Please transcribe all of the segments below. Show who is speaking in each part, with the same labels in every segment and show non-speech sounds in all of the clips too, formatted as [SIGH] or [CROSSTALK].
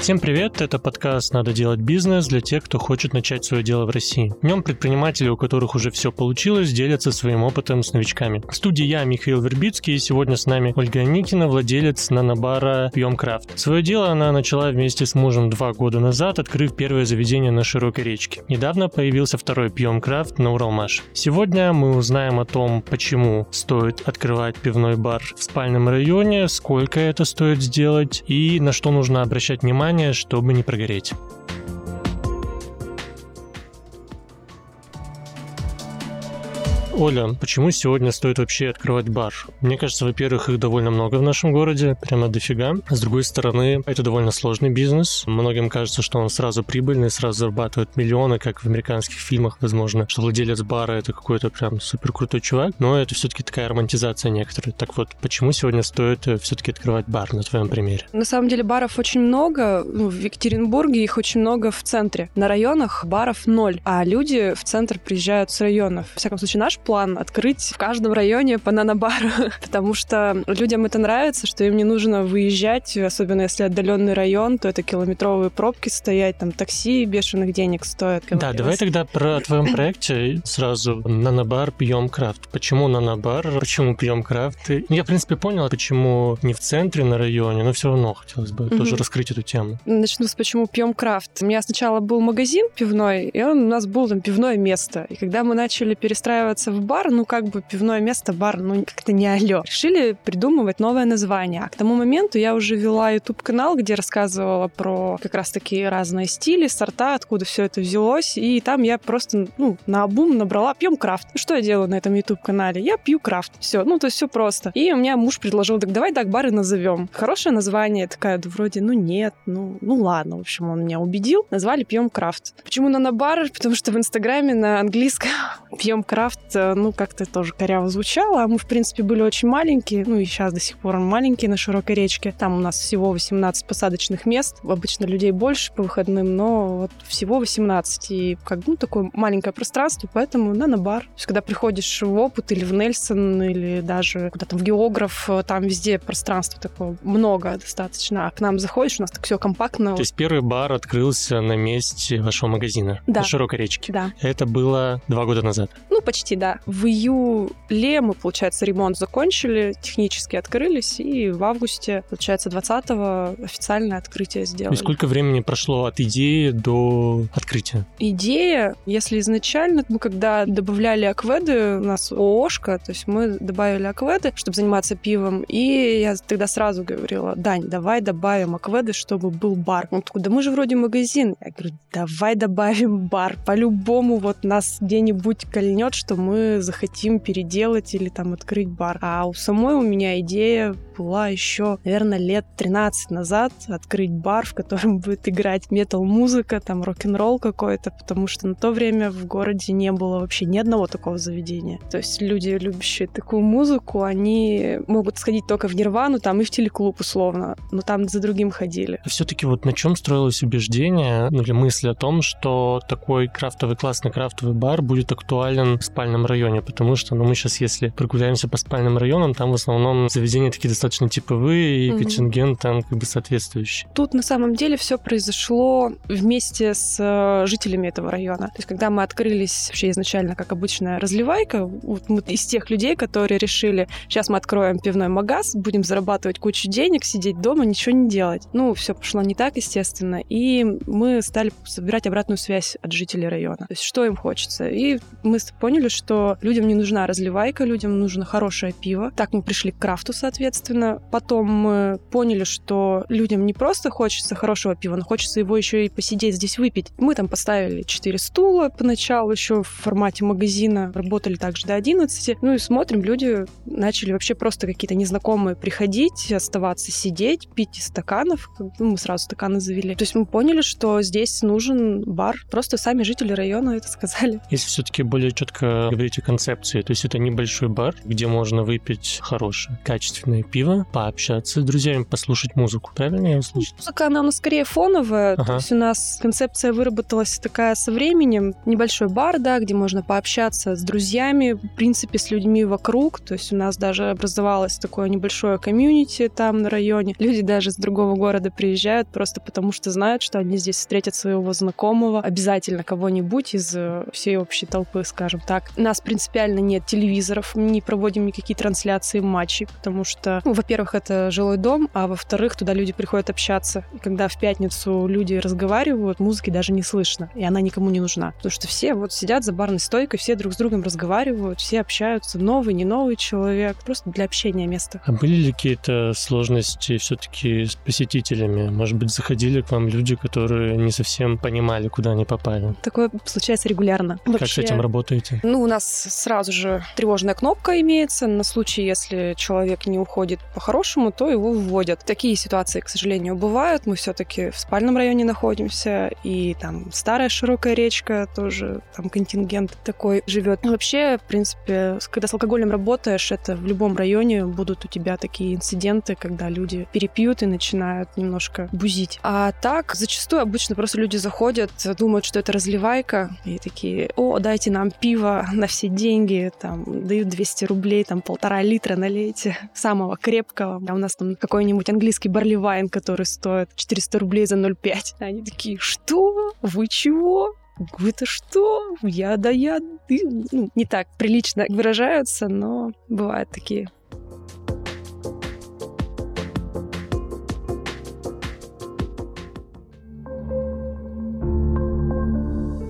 Speaker 1: Всем привет, это подкаст «Надо делать бизнес» для тех, кто хочет начать свое дело в России. В нем предприниматели, у которых уже все получилось, делятся своим опытом с новичками. В студии я, Михаил Вербицкий, и сегодня с нами Ольга Никина, владелец нанобара «Пьем крафт». Свое дело она начала вместе с мужем два года назад, открыв первое заведение на Широкой речке. Недавно появился второй «Пьем крафт» на Уралмаш. Сегодня мы узнаем о том, почему стоит открывать пивной бар в спальном районе, сколько это стоит сделать и на что нужно обращать внимание внимание, чтобы не прогореть. Оля, почему сегодня стоит вообще открывать бар? Мне кажется, во-первых, их довольно много в нашем городе, прямо дофига. С другой стороны, это довольно сложный бизнес. Многим кажется, что он сразу прибыльный, сразу зарабатывает миллионы, как в американских фильмах, возможно, что владелец бара это какой-то прям супер крутой чувак, но это все-таки такая романтизация некоторая. Так вот, почему сегодня стоит э, все-таки открывать бар на твоем примере?
Speaker 2: На самом деле баров очень много. Ну, в Екатеринбурге их очень много в центре. На районах баров ноль, а люди в центр приезжают с районов. В всяком случае, наш план открыть в каждом районе по нанобару, [LAUGHS] потому что людям это нравится, что им не нужно выезжать, особенно если отдаленный район, то это километровые пробки стоять, там такси бешеных денег стоят.
Speaker 1: Да, давай тогда про твоем [CLEARS THROAT] проекте сразу нанобар пьем крафт. Почему нанобар? Почему пьем крафт? Ну, я, в принципе, понял, почему не в центре на районе, но все равно хотелось бы тоже раскрыть эту тему.
Speaker 2: Начну с почему пьем крафт. У меня сначала был магазин пивной, и он, у нас был там пивное место. И когда мы начали перестраиваться в бар, ну как бы пивное место, бар, ну как-то не алё. Решили придумывать новое название. А к тому моменту я уже вела YouTube-канал, где рассказывала про как раз такие разные стили, сорта, откуда все это взялось. И там я просто, ну, на обум набрала «Пьем крафт». Что я делаю на этом YouTube-канале? Я пью крафт. Все, ну, то есть все просто. И у меня муж предложил, так давай так бары назовем. Хорошее название, такая, да вроде, ну нет, ну, ну ладно, в общем, он меня убедил. Назвали «Пьем крафт». Почему на нанобар? Потому что в Инстаграме на английском [LAUGHS] «Пьем крафт» ну, как-то тоже коряво звучало. А мы, в принципе, были очень маленькие, ну, и сейчас до сих пор маленькие на широкой речке. Там у нас всего 18 посадочных мест. Обычно людей больше по выходным, но вот всего 18. И как ну, такое маленькое пространство, поэтому на бар. То есть, когда приходишь в опыт или в Нельсон, или даже куда-то в географ, там везде пространство такое много достаточно. А к нам заходишь, у нас так все компактно.
Speaker 1: То есть первый бар открылся на месте вашего магазина
Speaker 2: да.
Speaker 1: на широкой речке?
Speaker 2: Да.
Speaker 1: Это было два года назад?
Speaker 2: Ну, почти, да. В июле мы, получается, ремонт закончили, технически открылись, и в августе, получается, 20-го официальное открытие сделали.
Speaker 1: И сколько времени прошло от идеи до открытия?
Speaker 2: Идея, если изначально мы когда добавляли акведы, у нас ООшка, то есть мы добавили акведы, чтобы заниматься пивом, и я тогда сразу говорила, Дань, давай добавим акведы, чтобы был бар. Он такой, да мы же вроде магазин. Я говорю, давай добавим бар. По-любому вот нас где-нибудь кольнет, что мы захотим переделать или там открыть бар. А у самой у меня идея была еще, наверное, лет 13 назад открыть бар, в котором будет играть метал-музыка, там рок-н-ролл какой-то, потому что на то время в городе не было вообще ни одного такого заведения. То есть люди, любящие такую музыку, они могут сходить только в Нирвану, там и в телеклуб условно, но там за другим ходили.
Speaker 1: А все-таки вот на чем строилось убеждение, ну, или мысль о том, что такой крафтовый, классный крафтовый бар будет актуален в спальном районе, потому что, ну, мы сейчас, если прогуляемся по спальным районам, там в основном заведения такие достаточно типовые, и угу. контингент там как бы соответствующий.
Speaker 2: Тут на самом деле все произошло вместе с э, жителями этого района. То есть, когда мы открылись вообще изначально как обычная разливайка, вот мы из тех людей, которые решили, сейчас мы откроем пивной магаз, будем зарабатывать кучу денег, сидеть дома, ничего не делать. Ну, все пошло не так, естественно, и мы стали собирать обратную связь от жителей района. То есть, что им хочется. И мы поняли, что людям не нужна разливайка, людям нужно хорошее пиво. Так мы пришли к крафту, соответственно. Потом мы поняли, что людям не просто хочется хорошего пива, но хочется его еще и посидеть здесь выпить. Мы там поставили 4 стула поначалу еще в формате магазина, работали также до 11. Ну и смотрим, люди начали вообще просто какие-то незнакомые приходить, оставаться сидеть, пить из стаканов. Ну, мы сразу стаканы завели. То есть мы поняли, что здесь нужен бар. Просто сами жители района это сказали.
Speaker 1: Если все-таки более четко говорить о концепции, то есть это небольшой бар, где можно выпить хорошее, качественное пиво, пообщаться с друзьями, послушать музыку. Правильно я услышал?
Speaker 2: Музыка, она у нас скорее фоновая. Ага. То есть у нас концепция выработалась такая со временем. Небольшой бар, да, где можно пообщаться с друзьями, в принципе, с людьми вокруг. То есть у нас даже образовалось такое небольшое комьюнити там на районе. Люди даже с другого города приезжают просто потому, что знают, что они здесь встретят своего знакомого, обязательно кого-нибудь из э, всей общей толпы, скажем так. У нас принципиально нет телевизоров, мы не проводим никакие трансляции матчей, потому что, ну, во-первых, это жилой дом, а во-вторых, туда люди приходят общаться. И когда в пятницу люди разговаривают, музыки даже не слышно, и она никому не нужна. Потому что все вот сидят за барной стойкой, все друг с другом разговаривают, все общаются, новый, не новый человек, просто для общения место.
Speaker 1: А были ли какие-то сложности все-таки с посетителями? Может быть, заходили к вам люди, которые не совсем понимали, куда они попали?
Speaker 2: Такое случается регулярно.
Speaker 1: Вообще, как с этим работаете?
Speaker 2: Ну, у нас сразу же тревожная кнопка имеется на случай, если человек не уходит по-хорошему, то его вводят. Такие ситуации, к сожалению, бывают. Мы все-таки в спальном районе находимся, и там старая широкая речка тоже, там контингент такой живет. Вообще, в принципе, когда с алкоголем работаешь, это в любом районе будут у тебя такие инциденты, когда люди перепьют и начинают немножко бузить. А так, зачастую обычно просто люди заходят, думают, что это разливайка, и такие, о, дайте нам пиво на все деньги, там, дают 200 рублей, там, полтора литра налейте [LAUGHS] самого крепкого. А у нас там какой-нибудь английский барливайн, который стоит 400 рублей за 0,5. Они такие, что? Вы чего? это что? Я да я. Ну, не так прилично выражаются, но бывают такие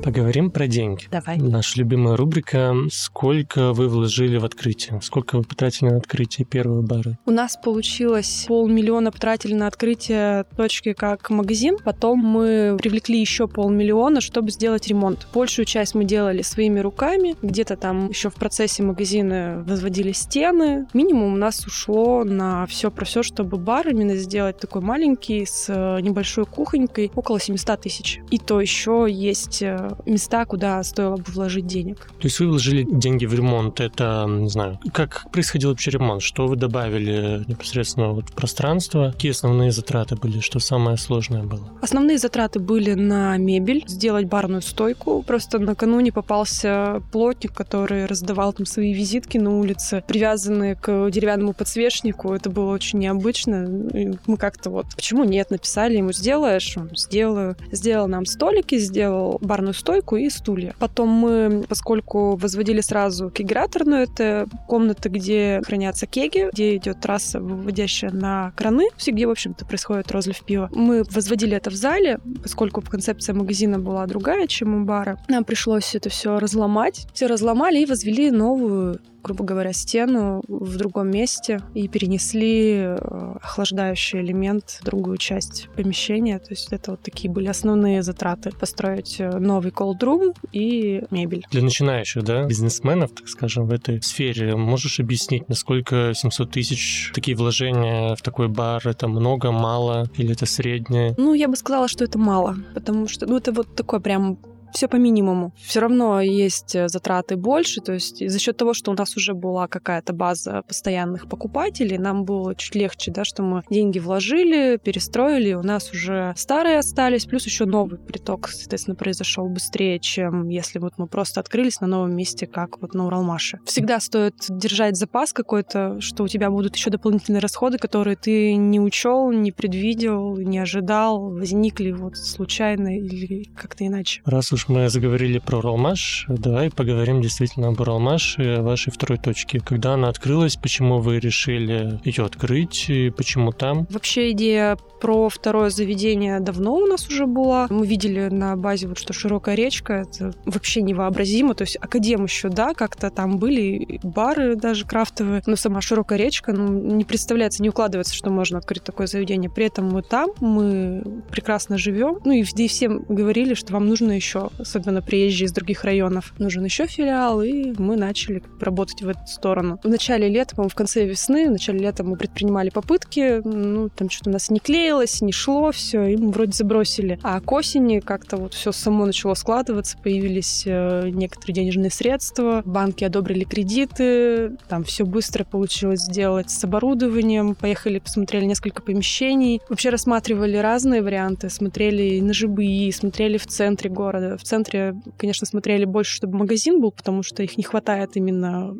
Speaker 1: Поговорим про деньги.
Speaker 2: Давай.
Speaker 1: Наша любимая рубрика «Сколько вы вложили в открытие?» Сколько вы потратили на открытие первого бара?
Speaker 2: У нас получилось полмиллиона потратили на открытие точки как магазин. Потом мы привлекли еще полмиллиона, чтобы сделать ремонт. Большую часть мы делали своими руками. Где-то там еще в процессе магазина возводили стены. Минимум у нас ушло на все про все, чтобы бар именно сделать такой маленький с небольшой кухонькой около 700 тысяч. И то еще есть э, места, куда стоило бы вложить денег.
Speaker 1: То есть вы вложили деньги в ремонт. Это, не знаю, как происходил вообще ремонт? Что вы добавили непосредственно вот в пространство? Какие основные затраты были? Что самое сложное было?
Speaker 2: Основные затраты были на мебель, сделать барную стойку. Просто накануне попался плотник, который раздавал там свои визитки на улице, привязанные к деревянному подсвечнику. Это было очень необычно. И мы как-то вот, почему нет, написали ему, сделаешь? Он, сделаю. Сделал нам столики, сделал барную стойку и стулья. Потом мы, поскольку возводили сразу кегераторную, это комната, где хранятся кеги, где идет трасса, выводящая на краны, все, где, в общем-то, происходит розлив пива. Мы возводили это в зале, поскольку концепция магазина была другая, чем у бара. Нам пришлось это все разломать. Все разломали и возвели новую грубо говоря, стену в другом месте и перенесли э, охлаждающий элемент в другую часть помещения. То есть это вот такие были основные затраты. Построить э, новый колд-рум и мебель.
Speaker 1: Для начинающих, да, бизнесменов, так скажем, в этой сфере, можешь объяснить, насколько 700 тысяч такие вложения в такой бар, это много, мало или это среднее?
Speaker 2: Ну, я бы сказала, что это мало, потому что, ну, это вот такой прям все по минимуму. Все равно есть э, затраты больше, то есть за счет того, что у нас уже была какая-то база постоянных покупателей, нам было чуть легче, да, что мы деньги вложили, перестроили, у нас уже старые остались, плюс еще новый приток, соответственно, произошел быстрее, чем если вот мы просто открылись на новом месте, как вот на Уралмаше. Всегда стоит держать запас какой-то, что у тебя будут еще дополнительные расходы, которые ты не учел, не предвидел, не ожидал, возникли вот случайно или как-то иначе.
Speaker 1: Раз уж уж мы заговорили про Уралмаш, давай поговорим действительно об Уралмаш и вашей второй точке. Когда она открылась, почему вы решили ее открыть и почему там?
Speaker 2: Вообще идея про второе заведение давно у нас уже была. Мы видели на базе вот что широкая речка, это вообще невообразимо. То есть академ еще, да, как-то там были бары даже крафтовые, но сама широкая речка, ну, не представляется, не укладывается, что можно открыть такое заведение. При этом мы там, мы прекрасно живем. Ну и везде всем говорили, что вам нужно еще особенно приезжие из других районов. Нужен еще филиал, и мы начали работать в эту сторону. В начале лета, по-моему, в конце весны, в начале лета мы предпринимали попытки, ну, там что-то у нас не клеилось, не шло, все, и мы вроде забросили. А к осени как-то вот все само начало складываться, появились э, некоторые денежные средства, банки одобрили кредиты, там все быстро получилось сделать с оборудованием, поехали, посмотрели несколько помещений, вообще рассматривали разные варианты, смотрели на ЖБИ, смотрели в центре города. В центре, конечно, смотрели больше, чтобы магазин был, потому что их не хватает именно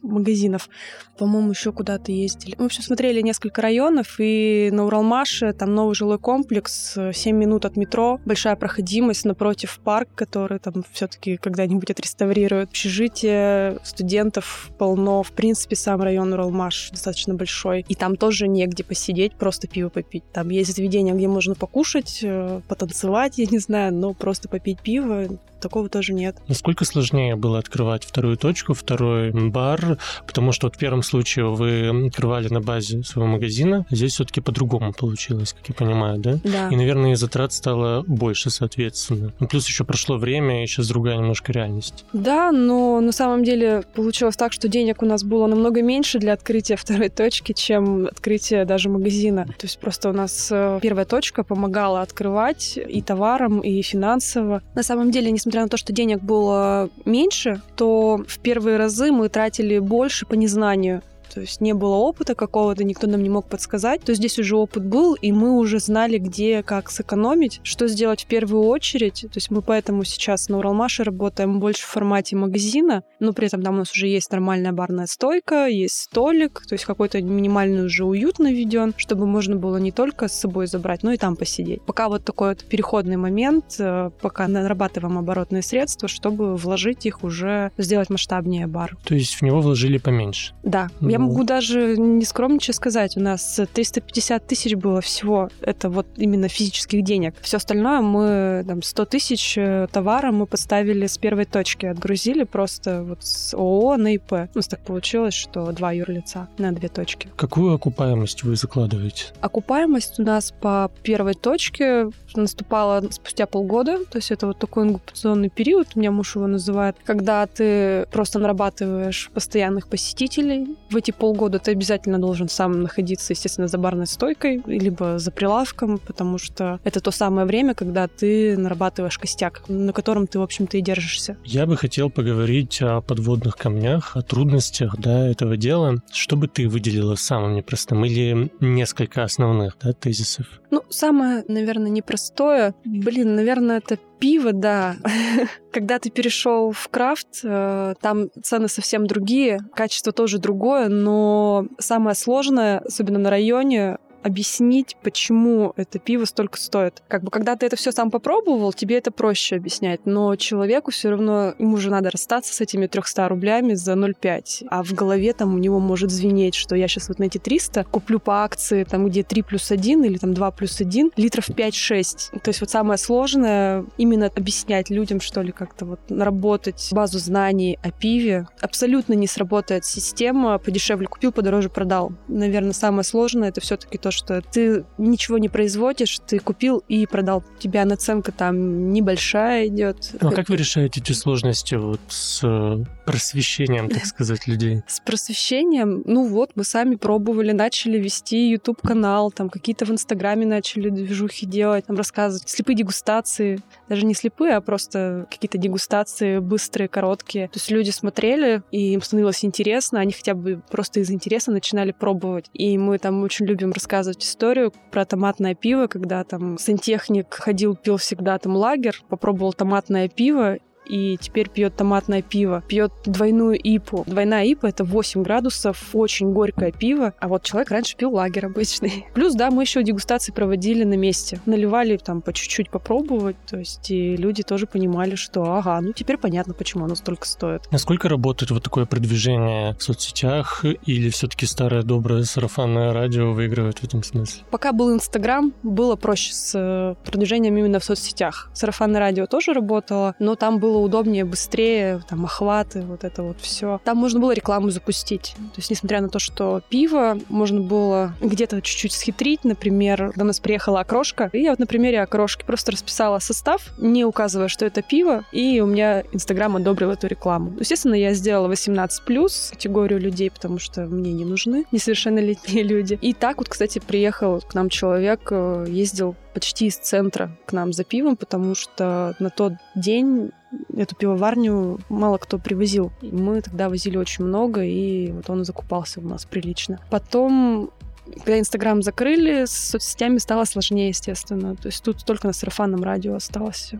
Speaker 2: магазинов. По-моему, еще куда-то ездили. В общем, смотрели несколько районов, и на Уралмаше там новый жилой комплекс, 7 минут от метро, большая проходимость, напротив парк, который там все-таки когда-нибудь отреставрируют. Общежитие студентов полно. В принципе, сам район Уралмаш достаточно большой. И там тоже негде посидеть, просто пиво попить. Там есть заведения, где можно покушать, э, потанцевать, я не знаю, но просто попить пиво такого тоже нет.
Speaker 1: Насколько сложнее было открывать вторую точку, второй бар? Потому что вот в первом случае вы открывали на базе своего магазина, а здесь все-таки по-другому получилось, как я понимаю, да?
Speaker 2: Да.
Speaker 1: И, наверное, и затрат стало больше, соответственно. Ну, плюс еще прошло время, и сейчас другая немножко реальность.
Speaker 2: Да, но на самом деле получилось так, что денег у нас было намного меньше для открытия [LAUGHS] второй точки, чем открытие даже магазина. То есть просто у нас э, первая точка помогала открывать и товаром, и финансово. На самом деле, несмотря на то, что денег было меньше, то в первые разы мы тратили больше по незнанию то есть не было опыта какого-то, никто нам не мог подсказать, то здесь уже опыт был, и мы уже знали, где, как сэкономить, что сделать в первую очередь. То есть мы поэтому сейчас на Уралмаше работаем больше в формате магазина, но при этом там у нас уже есть нормальная барная стойка, есть столик, то есть какой-то минимальный уже уют наведен, чтобы можно было не только с собой забрать, но и там посидеть. Пока вот такой вот переходный момент, э, пока нарабатываем оборотные средства, чтобы вложить их уже, сделать масштабнее бар.
Speaker 1: То есть в него вложили поменьше?
Speaker 2: Да. Я могу даже не скромничать сказать, у нас 350 тысяч было всего, это вот именно физических денег. Все остальное мы, там, 100 тысяч э, товара мы поставили с первой точки, отгрузили просто вот с ООО на ИП. У нас так получилось, что два юрлица на две точки.
Speaker 1: Какую окупаемость вы закладываете?
Speaker 2: Окупаемость у нас по первой точке наступала спустя полгода, то есть это вот такой инкубационный период, у меня муж его называет, когда ты просто нарабатываешь постоянных посетителей. В эти полгода ты обязательно должен сам находиться, естественно, за барной стойкой, либо за прилавком, потому что это то самое время, когда ты нарабатываешь костяк, на котором ты, в общем-то, и держишься.
Speaker 1: Я бы хотел поговорить о подводных камнях, о трудностях да, этого дела. Что бы ты выделила самым непростым или несколько основных да, тезисов?
Speaker 2: Ну, самое, наверное, непростое, блин, наверное, это пиво, да. [LAUGHS] Когда ты перешел в крафт, э, там цены совсем другие, качество тоже другое, но самое сложное, особенно на районе, объяснить, почему это пиво столько стоит. Как бы, когда ты это все сам попробовал, тебе это проще объяснять, но человеку все равно, ему же надо расстаться с этими 300 рублями за 0,5, а в голове там у него может звенеть, что я сейчас вот на эти 300 куплю по акции, там, где 3 плюс 1 или там 2 плюс 1, литров 5-6. То есть вот самое сложное именно объяснять людям, что ли, как-то вот наработать базу знаний о пиве. Абсолютно не сработает система, подешевле купил, подороже продал. Наверное, самое сложное это все-таки то, что ты ничего не производишь, ты купил и продал. У тебя наценка там небольшая идет.
Speaker 1: Ну, а как вы решаете эти сложности вот с э, просвещением, так [LAUGHS] сказать, людей?
Speaker 2: С просвещением? Ну вот, мы сами пробовали, начали вести YouTube-канал, там какие-то в Инстаграме начали движухи делать, там рассказывать. Слепые дегустации. Даже не слепые, а просто какие-то дегустации быстрые, короткие. То есть люди смотрели, и им становилось интересно, они хотя бы просто из интереса начинали пробовать. И мы там очень любим рассказывать рассказывать историю про томатное пиво, когда там сантехник ходил, пил всегда там лагерь, попробовал томатное пиво, и теперь пьет томатное пиво, пьет двойную ипу. Двойная ипа — это 8 градусов, очень горькое пиво, а вот человек раньше пил лагерь обычный. [LAUGHS] Плюс, да, мы еще дегустации проводили на месте. Наливали там по чуть-чуть попробовать, то есть и люди тоже понимали, что ага, ну теперь понятно, почему оно столько стоит.
Speaker 1: Насколько работает вот такое продвижение в соцсетях или все-таки старое доброе сарафанное радио выигрывает в этом смысле?
Speaker 2: Пока был Инстаграм, было проще с э, продвижением именно в соцсетях. Сарафанное радио тоже работало, но там был было удобнее, быстрее, там, охваты, вот это вот все. Там можно было рекламу запустить. То есть, несмотря на то, что пиво, можно было где-то чуть-чуть схитрить. Например, у нас приехала окрошка, и я вот на примере окрошки просто расписала состав, не указывая, что это пиво, и у меня Инстаграм одобрил эту рекламу. Естественно, я сделала 18+, категорию людей, потому что мне не нужны несовершеннолетние [LAUGHS] люди. И так вот, кстати, приехал к нам человек, э, ездил почти из центра к нам за пивом, потому что на тот день эту пивоварню мало кто привозил. Мы тогда возили очень много, и вот он закупался у нас прилично. Потом когда Инстаграм закрыли, с соцсетями стало сложнее, естественно. То есть тут только на сарафанном радио осталось все.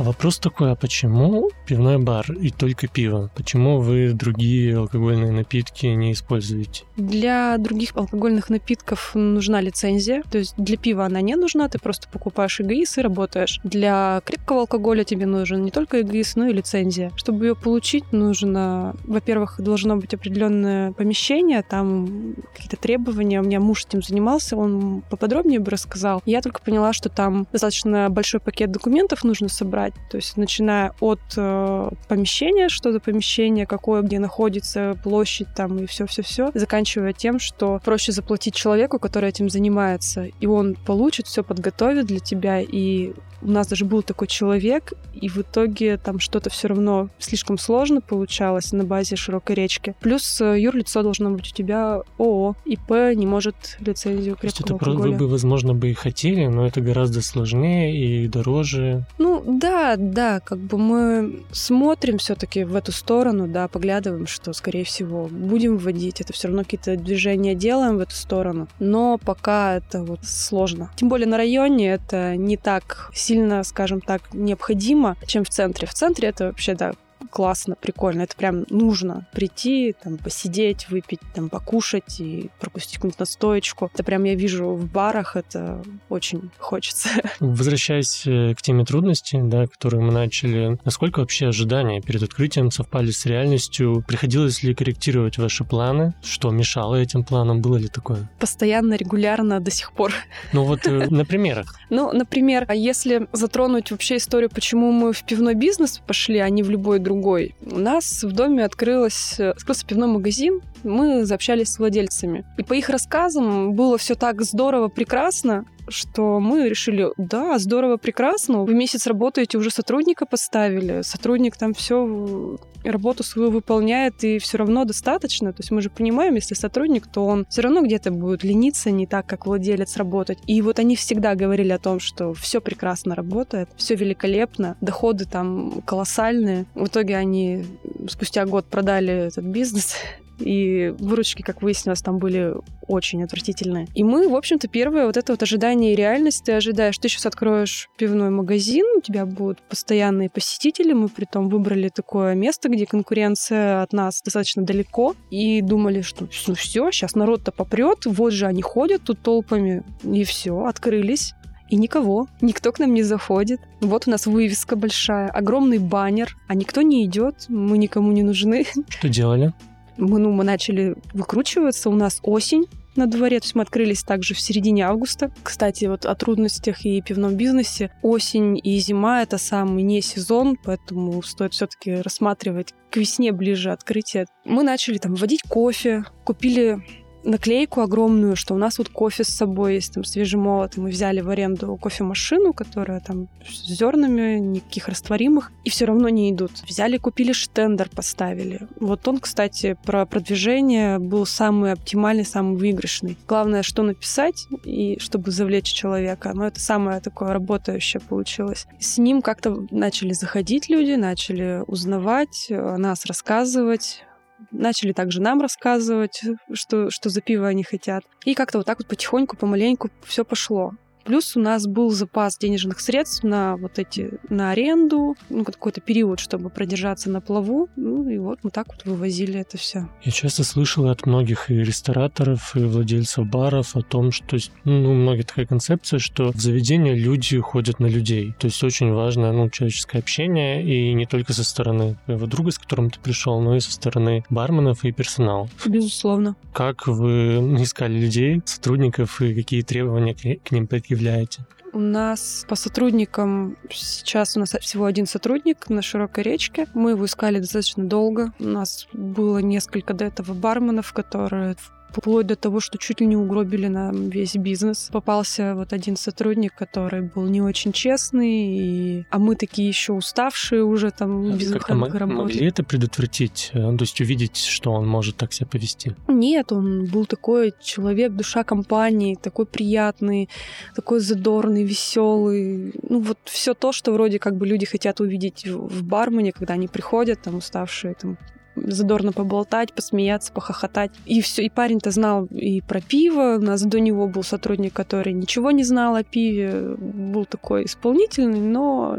Speaker 1: А вопрос такой, а почему пивной бар и только пиво? Почему вы другие алкогольные напитки не используете?
Speaker 2: Для других алкогольных напитков нужна лицензия. То есть для пива она не нужна, ты просто покупаешь эгоис и работаешь. Для крепкого алкоголя тебе нужен не только эгоис, но и лицензия. Чтобы ее получить, нужно, во-первых, должно быть определенное помещение, там какие-то требования. У меня муж этим занимался, он поподробнее бы рассказал. Я только поняла, что там достаточно большой пакет документов нужно собрать, собрать. То есть начиная от э, помещения, что за помещение, какое, где находится, площадь там и все-все-все, заканчивая тем, что проще заплатить человеку, который этим занимается, и он получит, все подготовит для тебя, и у нас даже был такой человек, и в итоге там что-то все равно слишком сложно получалось на базе широкой речки. Плюс э, юрлицо должно быть у тебя ООО, ИП не может лицензию крепкого То есть это алкоголя.
Speaker 1: вы бы, возможно, бы и хотели, но это гораздо сложнее и дороже.
Speaker 2: Ну да, да, как бы мы смотрим все-таки в эту сторону, да, поглядываем, что, скорее всего, будем вводить. Это все равно какие-то движения делаем в эту сторону, но пока это вот сложно. Тем более на районе это не так сильно скажем так, необходимо, чем в центре. В центре это вообще, да, классно, прикольно. Это прям нужно прийти, там, посидеть, выпить, там, покушать и пропустить какую-нибудь настоечку. Это прям я вижу в барах, это очень хочется. [LAUGHS]
Speaker 1: Возвращаясь э, к теме трудностей, да, которые мы начали, насколько вообще ожидания перед открытием совпали с реальностью? Приходилось ли корректировать ваши планы? Что мешало этим планам? Было ли такое?
Speaker 2: Постоянно, регулярно до сих пор.
Speaker 1: Ну вот э, на примерах. [LAUGHS]
Speaker 2: Ну, например, если затронуть вообще историю, почему мы в пивной бизнес пошли, а не в любой другой другой. У нас в доме открылось, открылся пивной магазин, мы заобщались с владельцами. И по их рассказам было все так здорово, прекрасно, что мы решили, да, здорово, прекрасно, вы месяц работаете, уже сотрудника поставили, сотрудник там все работу свою выполняет, и все равно достаточно. То есть мы же понимаем, если сотрудник, то он все равно где-то будет лениться не так, как владелец работать. И вот они всегда говорили о том, что все прекрасно работает, все великолепно, доходы там колоссальные. В итоге они спустя год продали этот бизнес и выручки, как выяснилось, там были очень отвратительные. И мы, в общем-то, первое вот это вот ожидание и реальность. Ты ожидаешь, ты сейчас откроешь пивной магазин, у тебя будут постоянные посетители. Мы при том выбрали такое место, где конкуренция от нас достаточно далеко. И думали, что ну все, сейчас народ-то попрет, вот же они ходят тут толпами. И все, открылись. И никого, никто к нам не заходит. Вот у нас вывеска большая, огромный баннер, а никто не идет, мы никому не нужны.
Speaker 1: Что делали?
Speaker 2: Мы, ну, мы начали выкручиваться, у нас осень, на дворе. То есть мы открылись также в середине августа. Кстати, вот о трудностях и пивном бизнесе. Осень и зима — это самый не сезон, поэтому стоит все таки рассматривать к весне ближе открытие. Мы начали там вводить кофе, купили наклейку огромную, что у нас вот кофе с собой есть, там свежемолотый. Мы взяли в аренду кофемашину, которая там с зернами, никаких растворимых, и все равно не идут. Взяли, купили штендер, поставили. Вот он, кстати, про продвижение был самый оптимальный, самый выигрышный. Главное, что написать, и чтобы завлечь человека. Но это самое такое работающее получилось. С ним как-то начали заходить люди, начали узнавать, о нас рассказывать, начали также нам рассказывать, что, что за пиво они хотят. И как-то вот так вот потихоньку, помаленьку все пошло. Плюс у нас был запас денежных средств на вот эти, на аренду, ну, какой-то период, чтобы продержаться на плаву. Ну, и вот мы так вот вывозили это все.
Speaker 1: Я часто слышал от многих и рестораторов, и владельцев баров о том, что ну, у многих такая концепция, что в заведение люди ходят на людей. То есть очень важно ну, человеческое общение, и не только со стороны твоего друга, с которым ты пришел, но и со стороны барменов и персонала.
Speaker 2: Безусловно.
Speaker 1: Как вы искали людей, сотрудников, и какие требования к ним предъявляете?
Speaker 2: У нас по сотрудникам сейчас у нас всего один сотрудник на широкой речке. Мы его искали достаточно долго. У нас было несколько до этого барменов, которые вплоть до того, что чуть ли не угробили нам весь бизнес. Попался вот один сотрудник, который был не очень честный, и... а мы такие еще уставшие уже там без выходных
Speaker 1: работ. Могли это предотвратить? Э, то есть увидеть, что он может так себя повести?
Speaker 2: Нет, он был такой человек, душа компании, такой приятный, такой задорный, веселый. Ну вот все то, что вроде как бы люди хотят увидеть в бармене, когда они приходят, там уставшие, там задорно поболтать, посмеяться, похохотать. И все. И парень-то знал и про пиво. У нас до него был сотрудник, который ничего не знал о пиве. Был такой исполнительный, но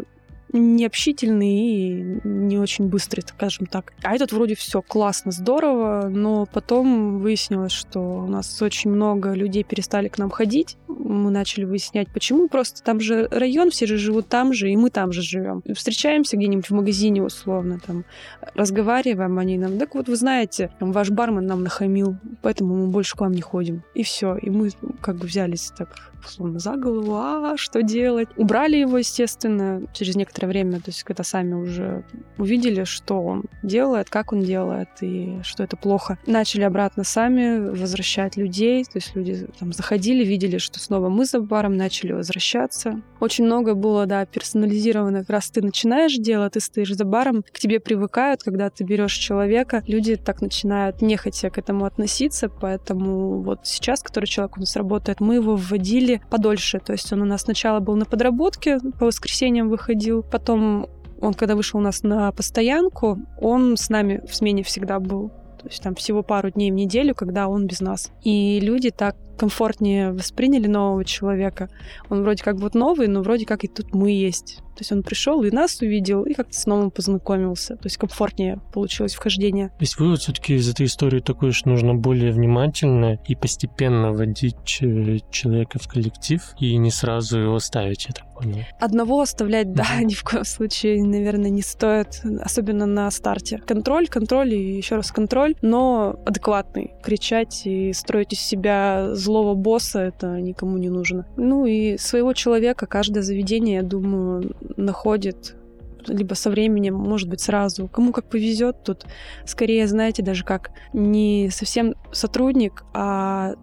Speaker 2: необщительный и не очень быстрый, скажем так. А этот вроде все классно, здорово, но потом выяснилось, что у нас очень много людей перестали к нам ходить. Мы начали выяснять, почему. Просто там же район, все же живут там же, и мы там же живем. Встречаемся где-нибудь в магазине условно, там разговариваем, они нам, так вот вы знаете, ваш бармен нам нахамил, поэтому мы больше к вам не ходим. И все. И мы как бы взялись так условно за голову, а что делать? Убрали его, естественно, через некоторое время, то есть когда сами уже увидели, что он делает, как он делает и что это плохо. Начали обратно сами возвращать людей, то есть люди там заходили, видели, что снова мы за баром, начали возвращаться. Очень много было, да, персонализировано. Как раз ты начинаешь делать, ты стоишь за баром, к тебе привыкают, когда ты берешь человека, люди так начинают нехотя к этому относиться, поэтому вот сейчас, который человек у нас работает, мы его вводили подольше. То есть он у нас сначала был на подработке, по воскресеньям выходил, потом он, когда вышел у нас на постоянку, он с нами в смене всегда был. То есть там всего пару дней в неделю, когда он без нас. И люди так комфортнее восприняли нового человека. Он вроде как вот новый, но вроде как и тут мы есть. То есть он пришел и нас увидел, и как-то с новым познакомился. То есть комфортнее получилось вхождение. То
Speaker 1: есть вывод все-таки из этой истории такой, что нужно более внимательно и постепенно вводить человека в коллектив и не сразу его ставить, я так понял.
Speaker 2: Одного оставлять, да, ни в коем случае, наверное, не стоит, особенно на старте. Контроль, контроль и еще раз контроль, но адекватный. Кричать и строить из себя зло злого босса это никому не нужно. Ну и своего человека каждое заведение, я думаю, находит либо со временем, может быть, сразу. Кому как повезет, тут скорее, знаете, даже как не совсем сотрудник, а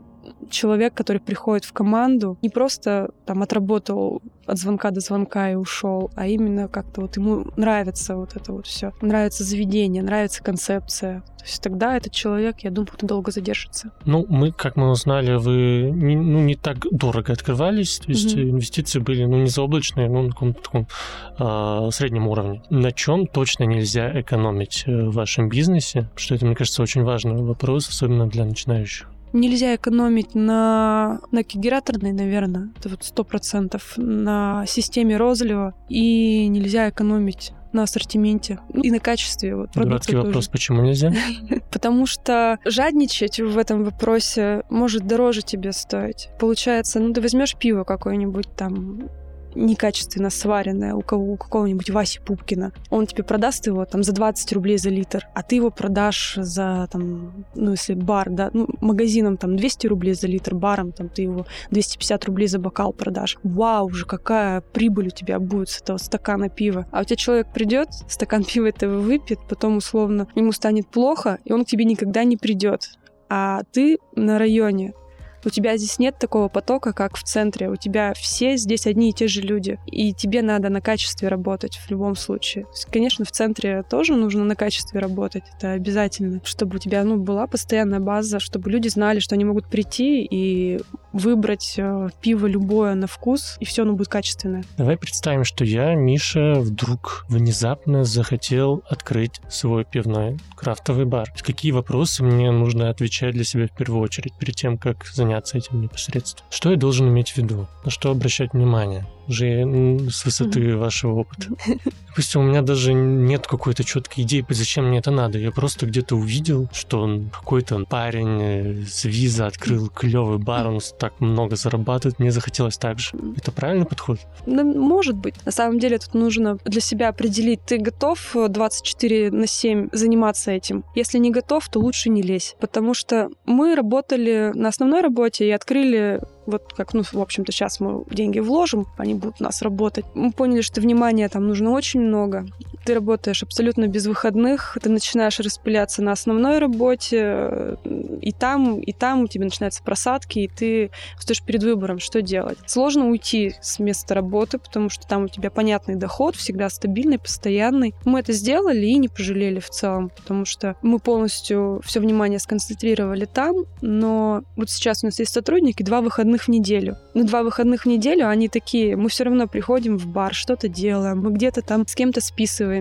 Speaker 2: человек, который приходит в команду, не просто там отработал от звонка до звонка и ушел, а именно как-то вот ему нравится вот это вот все. Нравится заведение, нравится концепция. То есть тогда этот человек, я думаю, долго задержится.
Speaker 1: Ну, мы, как мы узнали, вы не, ну, не так дорого открывались, то есть mm-hmm. инвестиции были, ну, не заоблачные, но на каком-то таком э, среднем уровне. На чем точно нельзя экономить э, в вашем бизнесе? Что это, мне кажется, очень важный вопрос, особенно для начинающих.
Speaker 2: Нельзя экономить на, на кегераторной, наверное, это вот сто процентов, на системе розлива, и нельзя экономить на ассортименте ну, и на качестве. Вот,
Speaker 1: Дурацкий вопрос, тоже. почему нельзя? [LAUGHS]
Speaker 2: Потому что жадничать в этом вопросе может дороже тебе стоить. Получается, ну ты возьмешь пиво какое-нибудь там некачественно сваренное у, кого, у какого-нибудь Васи Пупкина. Он тебе продаст его там за 20 рублей за литр, а ты его продашь за там, ну если бар, да, ну, магазином там 200 рублей за литр, баром там ты его 250 рублей за бокал продашь. Вау, уже какая прибыль у тебя будет с этого стакана пива. А у тебя человек придет, стакан пива этого выпьет, потом условно ему станет плохо, и он к тебе никогда не придет. А ты на районе у тебя здесь нет такого потока, как в центре. У тебя все здесь одни и те же люди. И тебе надо на качестве работать в любом случае. конечно, в центре тоже нужно на качестве работать. Это обязательно. Чтобы у тебя ну, была постоянная база, чтобы люди знали, что они могут прийти и выбрать э, пиво любое на вкус, и все оно будет качественное.
Speaker 1: Давай представим, что я, Миша, вдруг внезапно захотел открыть свой пивной крафтовый бар. Какие вопросы мне нужно отвечать для себя в первую очередь, перед тем, как заняться этим непосредственно? Что я должен иметь в виду? На что обращать внимание? Уже с высоты вашего опыта. [LAUGHS] Допустим, у меня даже нет какой-то четкой идеи, зачем мне это надо. Я просто где-то увидел, что какой-то парень э, с виза открыл клевый бар, он так много зарабатывает, мне захотелось так же. Это правильный подход?
Speaker 2: Ну, может быть. На самом деле тут нужно для себя определить, ты готов 24 на 7 заниматься этим. Если не готов, то лучше не лезь. Потому что мы работали на основной работе и открыли вот как, ну, в общем-то, сейчас мы деньги вложим, они будут у нас работать. Мы поняли, что внимания там нужно очень много. Ты работаешь абсолютно без выходных, ты начинаешь распыляться на основной работе, и там, и там у тебя начинаются просадки, и ты стоишь перед выбором, что делать. Сложно уйти с места работы, потому что там у тебя понятный доход, всегда стабильный, постоянный. Мы это сделали и не пожалели в целом, потому что мы полностью все внимание сконцентрировали там, но вот сейчас у нас есть сотрудники, два выходных в неделю. Ну, два выходных в неделю, они такие, мы все равно приходим в бар, что-то делаем, мы где-то там с кем-то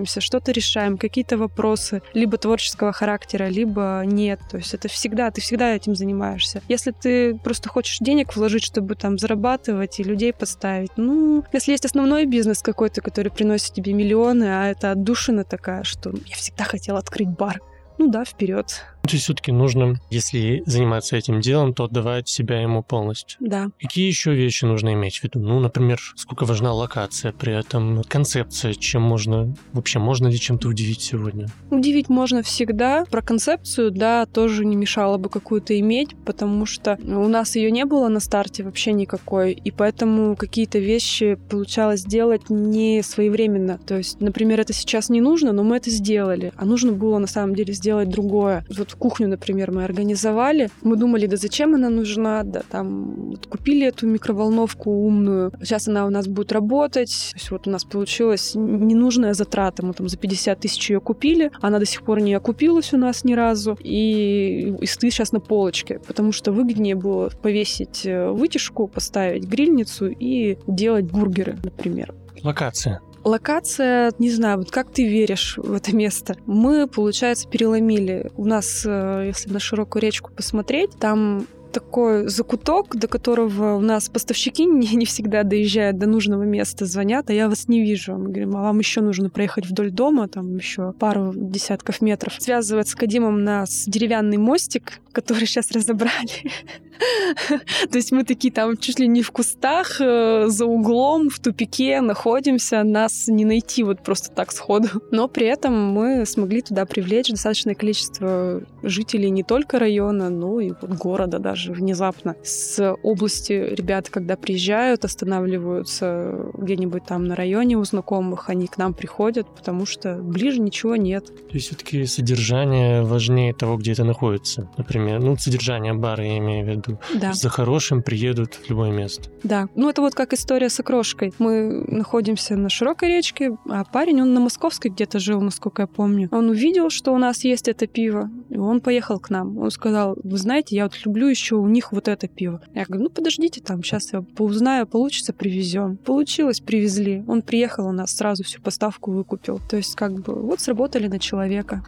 Speaker 2: списываемся, что-то решаем, какие-то вопросы, либо творческого характера, либо нет. То есть это всегда, ты всегда этим занимаешься. Если ты просто хочешь денег вложить, чтобы там зарабатывать и людей подставить, ну, если есть основной бизнес какой-то, который приносит тебе миллионы, а это отдушина такая, что я всегда хотела открыть бар, ну да, вперед.
Speaker 1: То есть все-таки нужно, если заниматься этим делом, то отдавать себя ему полностью.
Speaker 2: Да.
Speaker 1: Какие еще вещи нужно иметь в виду? Ну, например, сколько важна локация, при этом концепция, чем можно, вообще можно ли чем-то удивить сегодня?
Speaker 2: Удивить можно всегда. Про концепцию, да, тоже не мешало бы какую-то иметь, потому что у нас ее не было на старте вообще никакой, и поэтому какие-то вещи получалось делать не своевременно. То есть, например, это сейчас не нужно, но мы это сделали, а нужно было на самом деле сделать другое. Вот кухню, например, мы организовали. Мы думали, да зачем она нужна, да там вот купили эту микроволновку умную. Сейчас она у нас будет работать. То есть вот у нас получилась ненужная затрата. Мы там за 50 тысяч ее купили. Она до сих пор не окупилась у нас ни разу. И, и стоит сейчас на полочке, потому что выгоднее было повесить э, вытяжку, поставить грильницу и делать бургеры, например.
Speaker 1: Локация.
Speaker 2: Локация, не знаю, вот как ты веришь в это место? Мы, получается, переломили. У нас, э, если на широкую речку посмотреть, там такой закуток, до которого у нас поставщики [LAUGHS] не, не всегда доезжают до нужного места, звонят, а я вас не вижу. Мы говорим, а вам еще нужно проехать вдоль дома, там еще пару десятков метров. Связывает с Кадимом нас деревянный мостик, [LAUGHS] который сейчас разобрали. [LAUGHS] То есть мы такие там чуть ли не в кустах, э, за углом, в тупике находимся, нас не найти вот просто так сходу. Но при этом мы смогли туда привлечь достаточное количество жителей не только района, но и города даже внезапно. С области ребята, когда приезжают, останавливаются где-нибудь там на районе у знакомых, они к нам приходят, потому что ближе ничего нет.
Speaker 1: То есть все-таки содержание важнее того, где это находится. Например, ну, содержание бара, я имею в виду.
Speaker 2: Да.
Speaker 1: За хорошим приедут в любое место.
Speaker 2: Да. Ну, это вот как история с окрошкой. Мы находимся на широкой речке, а парень, он на Московской где-то жил, насколько я помню. Он увидел, что у нас есть это пиво, и он поехал к нам. Он сказал, вы знаете, я вот люблю еще у них вот это пиво. Я говорю, ну, подождите там, сейчас я поузнаю, получится, привезем. Получилось, привезли. Он приехал у нас, сразу всю поставку выкупил. То есть, как бы, вот сработали на человека.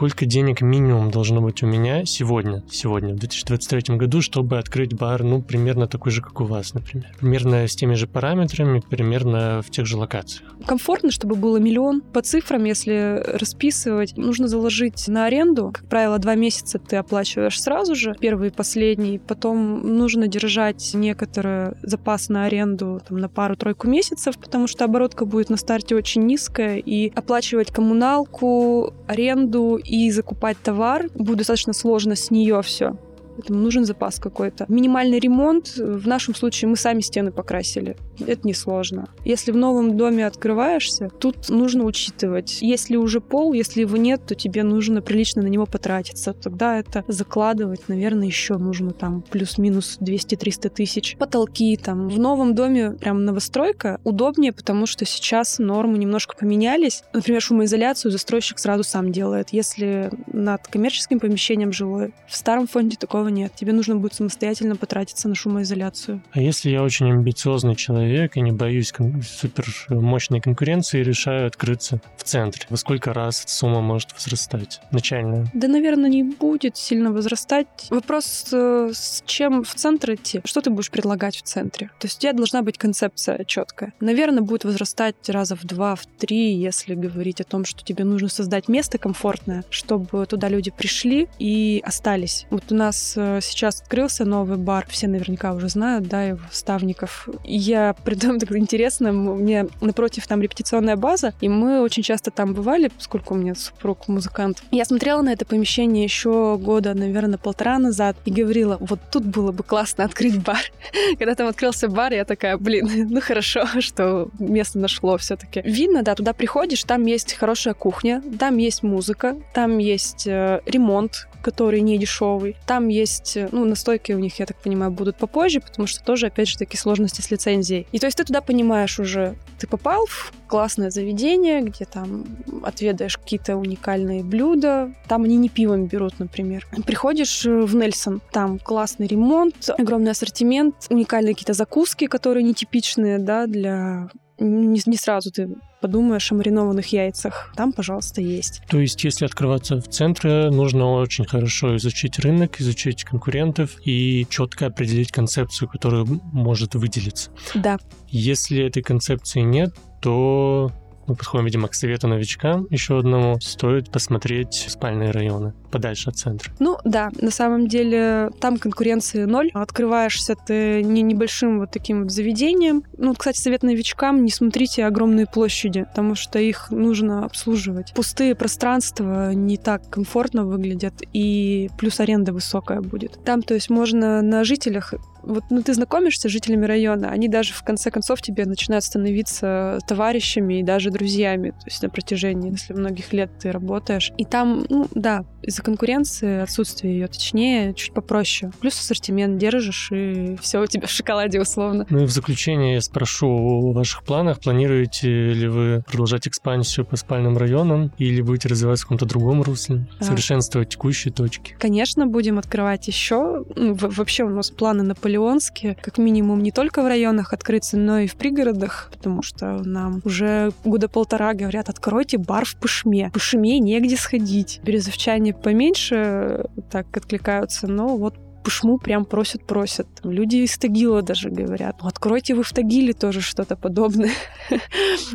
Speaker 1: Сколько денег минимум должно быть у меня сегодня, сегодня, в 2023 году, чтобы открыть бар, ну, примерно такой же, как у вас, например. Примерно с теми же параметрами, примерно в тех же локациях.
Speaker 2: Комфортно, чтобы было миллион. По цифрам, если расписывать, нужно заложить на аренду. Как правило, два месяца ты оплачиваешь сразу же, первый и последний. Потом нужно держать некоторый запас на аренду там, на пару-тройку месяцев, потому что оборотка будет на старте очень низкая, и оплачивать коммуналку, аренду и закупать товар будет достаточно сложно с нее все. Поэтому нужен запас какой-то. Минимальный ремонт. В нашем случае мы сами стены покрасили. Это несложно. Если в новом доме открываешься, тут нужно учитывать. Если уже пол, если его нет, то тебе нужно прилично на него потратиться. Тогда это закладывать, наверное, еще нужно там плюс-минус 200-300 тысяч. Потолки там. В новом доме прям новостройка удобнее, потому что сейчас нормы немножко поменялись. Например, шумоизоляцию застройщик сразу сам делает. Если над коммерческим помещением жилой, в старом фонде такого нет. Тебе нужно будет самостоятельно потратиться на шумоизоляцию.
Speaker 1: А если я очень амбициозный человек и не боюсь кон- супер мощной конкуренции, решаю открыться в центре, во сколько раз сумма может возрастать? Начальная.
Speaker 2: Да, наверное, не будет сильно возрастать. Вопрос, э, с чем в центр идти? Что ты будешь предлагать в центре? То есть у тебя должна быть концепция четкая. Наверное, будет возрастать раза в два, в три, если говорить о том, что тебе нужно создать место комфортное, чтобы туда люди пришли и остались. Вот у нас сейчас открылся новый бар, все наверняка уже знают, да, его ставников. Я [LAUGHS] придумала так интересно, меня напротив там репетиционная база, и мы очень часто там бывали, поскольку у меня супруг музыкант. Я смотрела на это помещение еще года, наверное, полтора назад и говорила, вот тут было бы классно открыть бар. [LAUGHS] Когда там открылся бар, я такая, блин, [LAUGHS] ну хорошо, что место нашло все-таки. Видно, да, туда приходишь, там есть хорошая кухня, там есть музыка, там есть э, ремонт, который не дешевый. Там есть, э, ну, настойки у них, я так понимаю, будут попозже, потому что тоже, опять же, такие сложности с лицензией. И то есть ты туда понимаешь уже, ты попал в классное заведение, где там отведаешь какие-то уникальные блюда. Там они не пивом берут, например. Приходишь э, в Нельсон, там классный ремонт, огромный ассортимент, уникальные какие-то закуски, которые нетипичные, да, для не, не сразу ты подумаешь о маринованных яйцах. Там, пожалуйста, есть.
Speaker 1: То есть, если открываться в центре, нужно очень хорошо изучить рынок, изучить конкурентов и четко определить концепцию, которая может выделиться.
Speaker 2: Да.
Speaker 1: Если этой концепции нет, то мы подходим, видимо, к совету новичкам еще одному. Стоит посмотреть спальные районы подальше от центра.
Speaker 2: Ну да, на самом деле там конкуренции ноль. Открываешься ты не небольшим вот таким вот заведением. Ну, кстати, совет новичкам, не смотрите огромные площади, потому что их нужно обслуживать. Пустые пространства не так комфортно выглядят, и плюс аренда высокая будет. Там, то есть, можно на жителях вот, ну, ты знакомишься с жителями района, они даже в конце концов тебе начинают становиться товарищами и даже друзьями, то есть на протяжении, если многих лет ты работаешь. И там, ну, да, из-за конкуренции, отсутствия ее, точнее, чуть попроще. Плюс ассортимент держишь, и все у тебя в шоколаде условно.
Speaker 1: Ну и в заключение я спрошу о ваших планах. Планируете ли вы продолжать экспансию по спальным районам или будете развиваться в каком-то другом русле,
Speaker 2: А.
Speaker 1: совершенствовать текущие точки?
Speaker 2: Конечно, будем открывать еще. Ну, вообще у нас планы наполеонские, как минимум не только в районах открыться, но и в пригородах, потому что нам уже года полтора говорят, откройте бар в Пышме. В Пышме негде сходить. Березовчане поменьше так откликаются, но вот Пышму прям просят-просят. Люди из Тагила даже говорят, ну откройте вы в Тагиле тоже что-то подобное. [LAUGHS]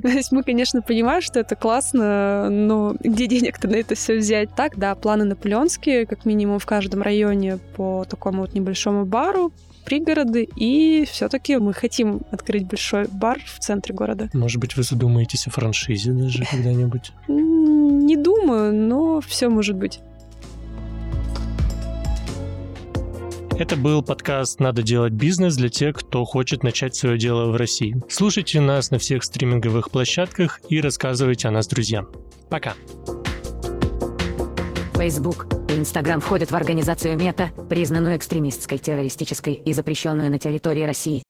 Speaker 2: То есть мы, конечно, понимаем, что это классно, но где денег-то на это все взять? Так, да, планы наполеонские, как минимум в каждом районе по такому вот небольшому бару, пригороды, и все-таки мы хотим открыть большой бар в центре города.
Speaker 1: Может быть, вы задумаетесь о франшизе даже [LAUGHS] когда-нибудь?
Speaker 2: Не думаю, но все может быть.
Speaker 1: Это был подкаст «Надо делать бизнес» для тех, кто хочет начать свое дело в России. Слушайте нас на всех стриминговых площадках и рассказывайте о нас друзьям. Пока!
Speaker 3: Facebook и Instagram входят в организацию МЕТА, признанную экстремистской, террористической и запрещенную на территории России.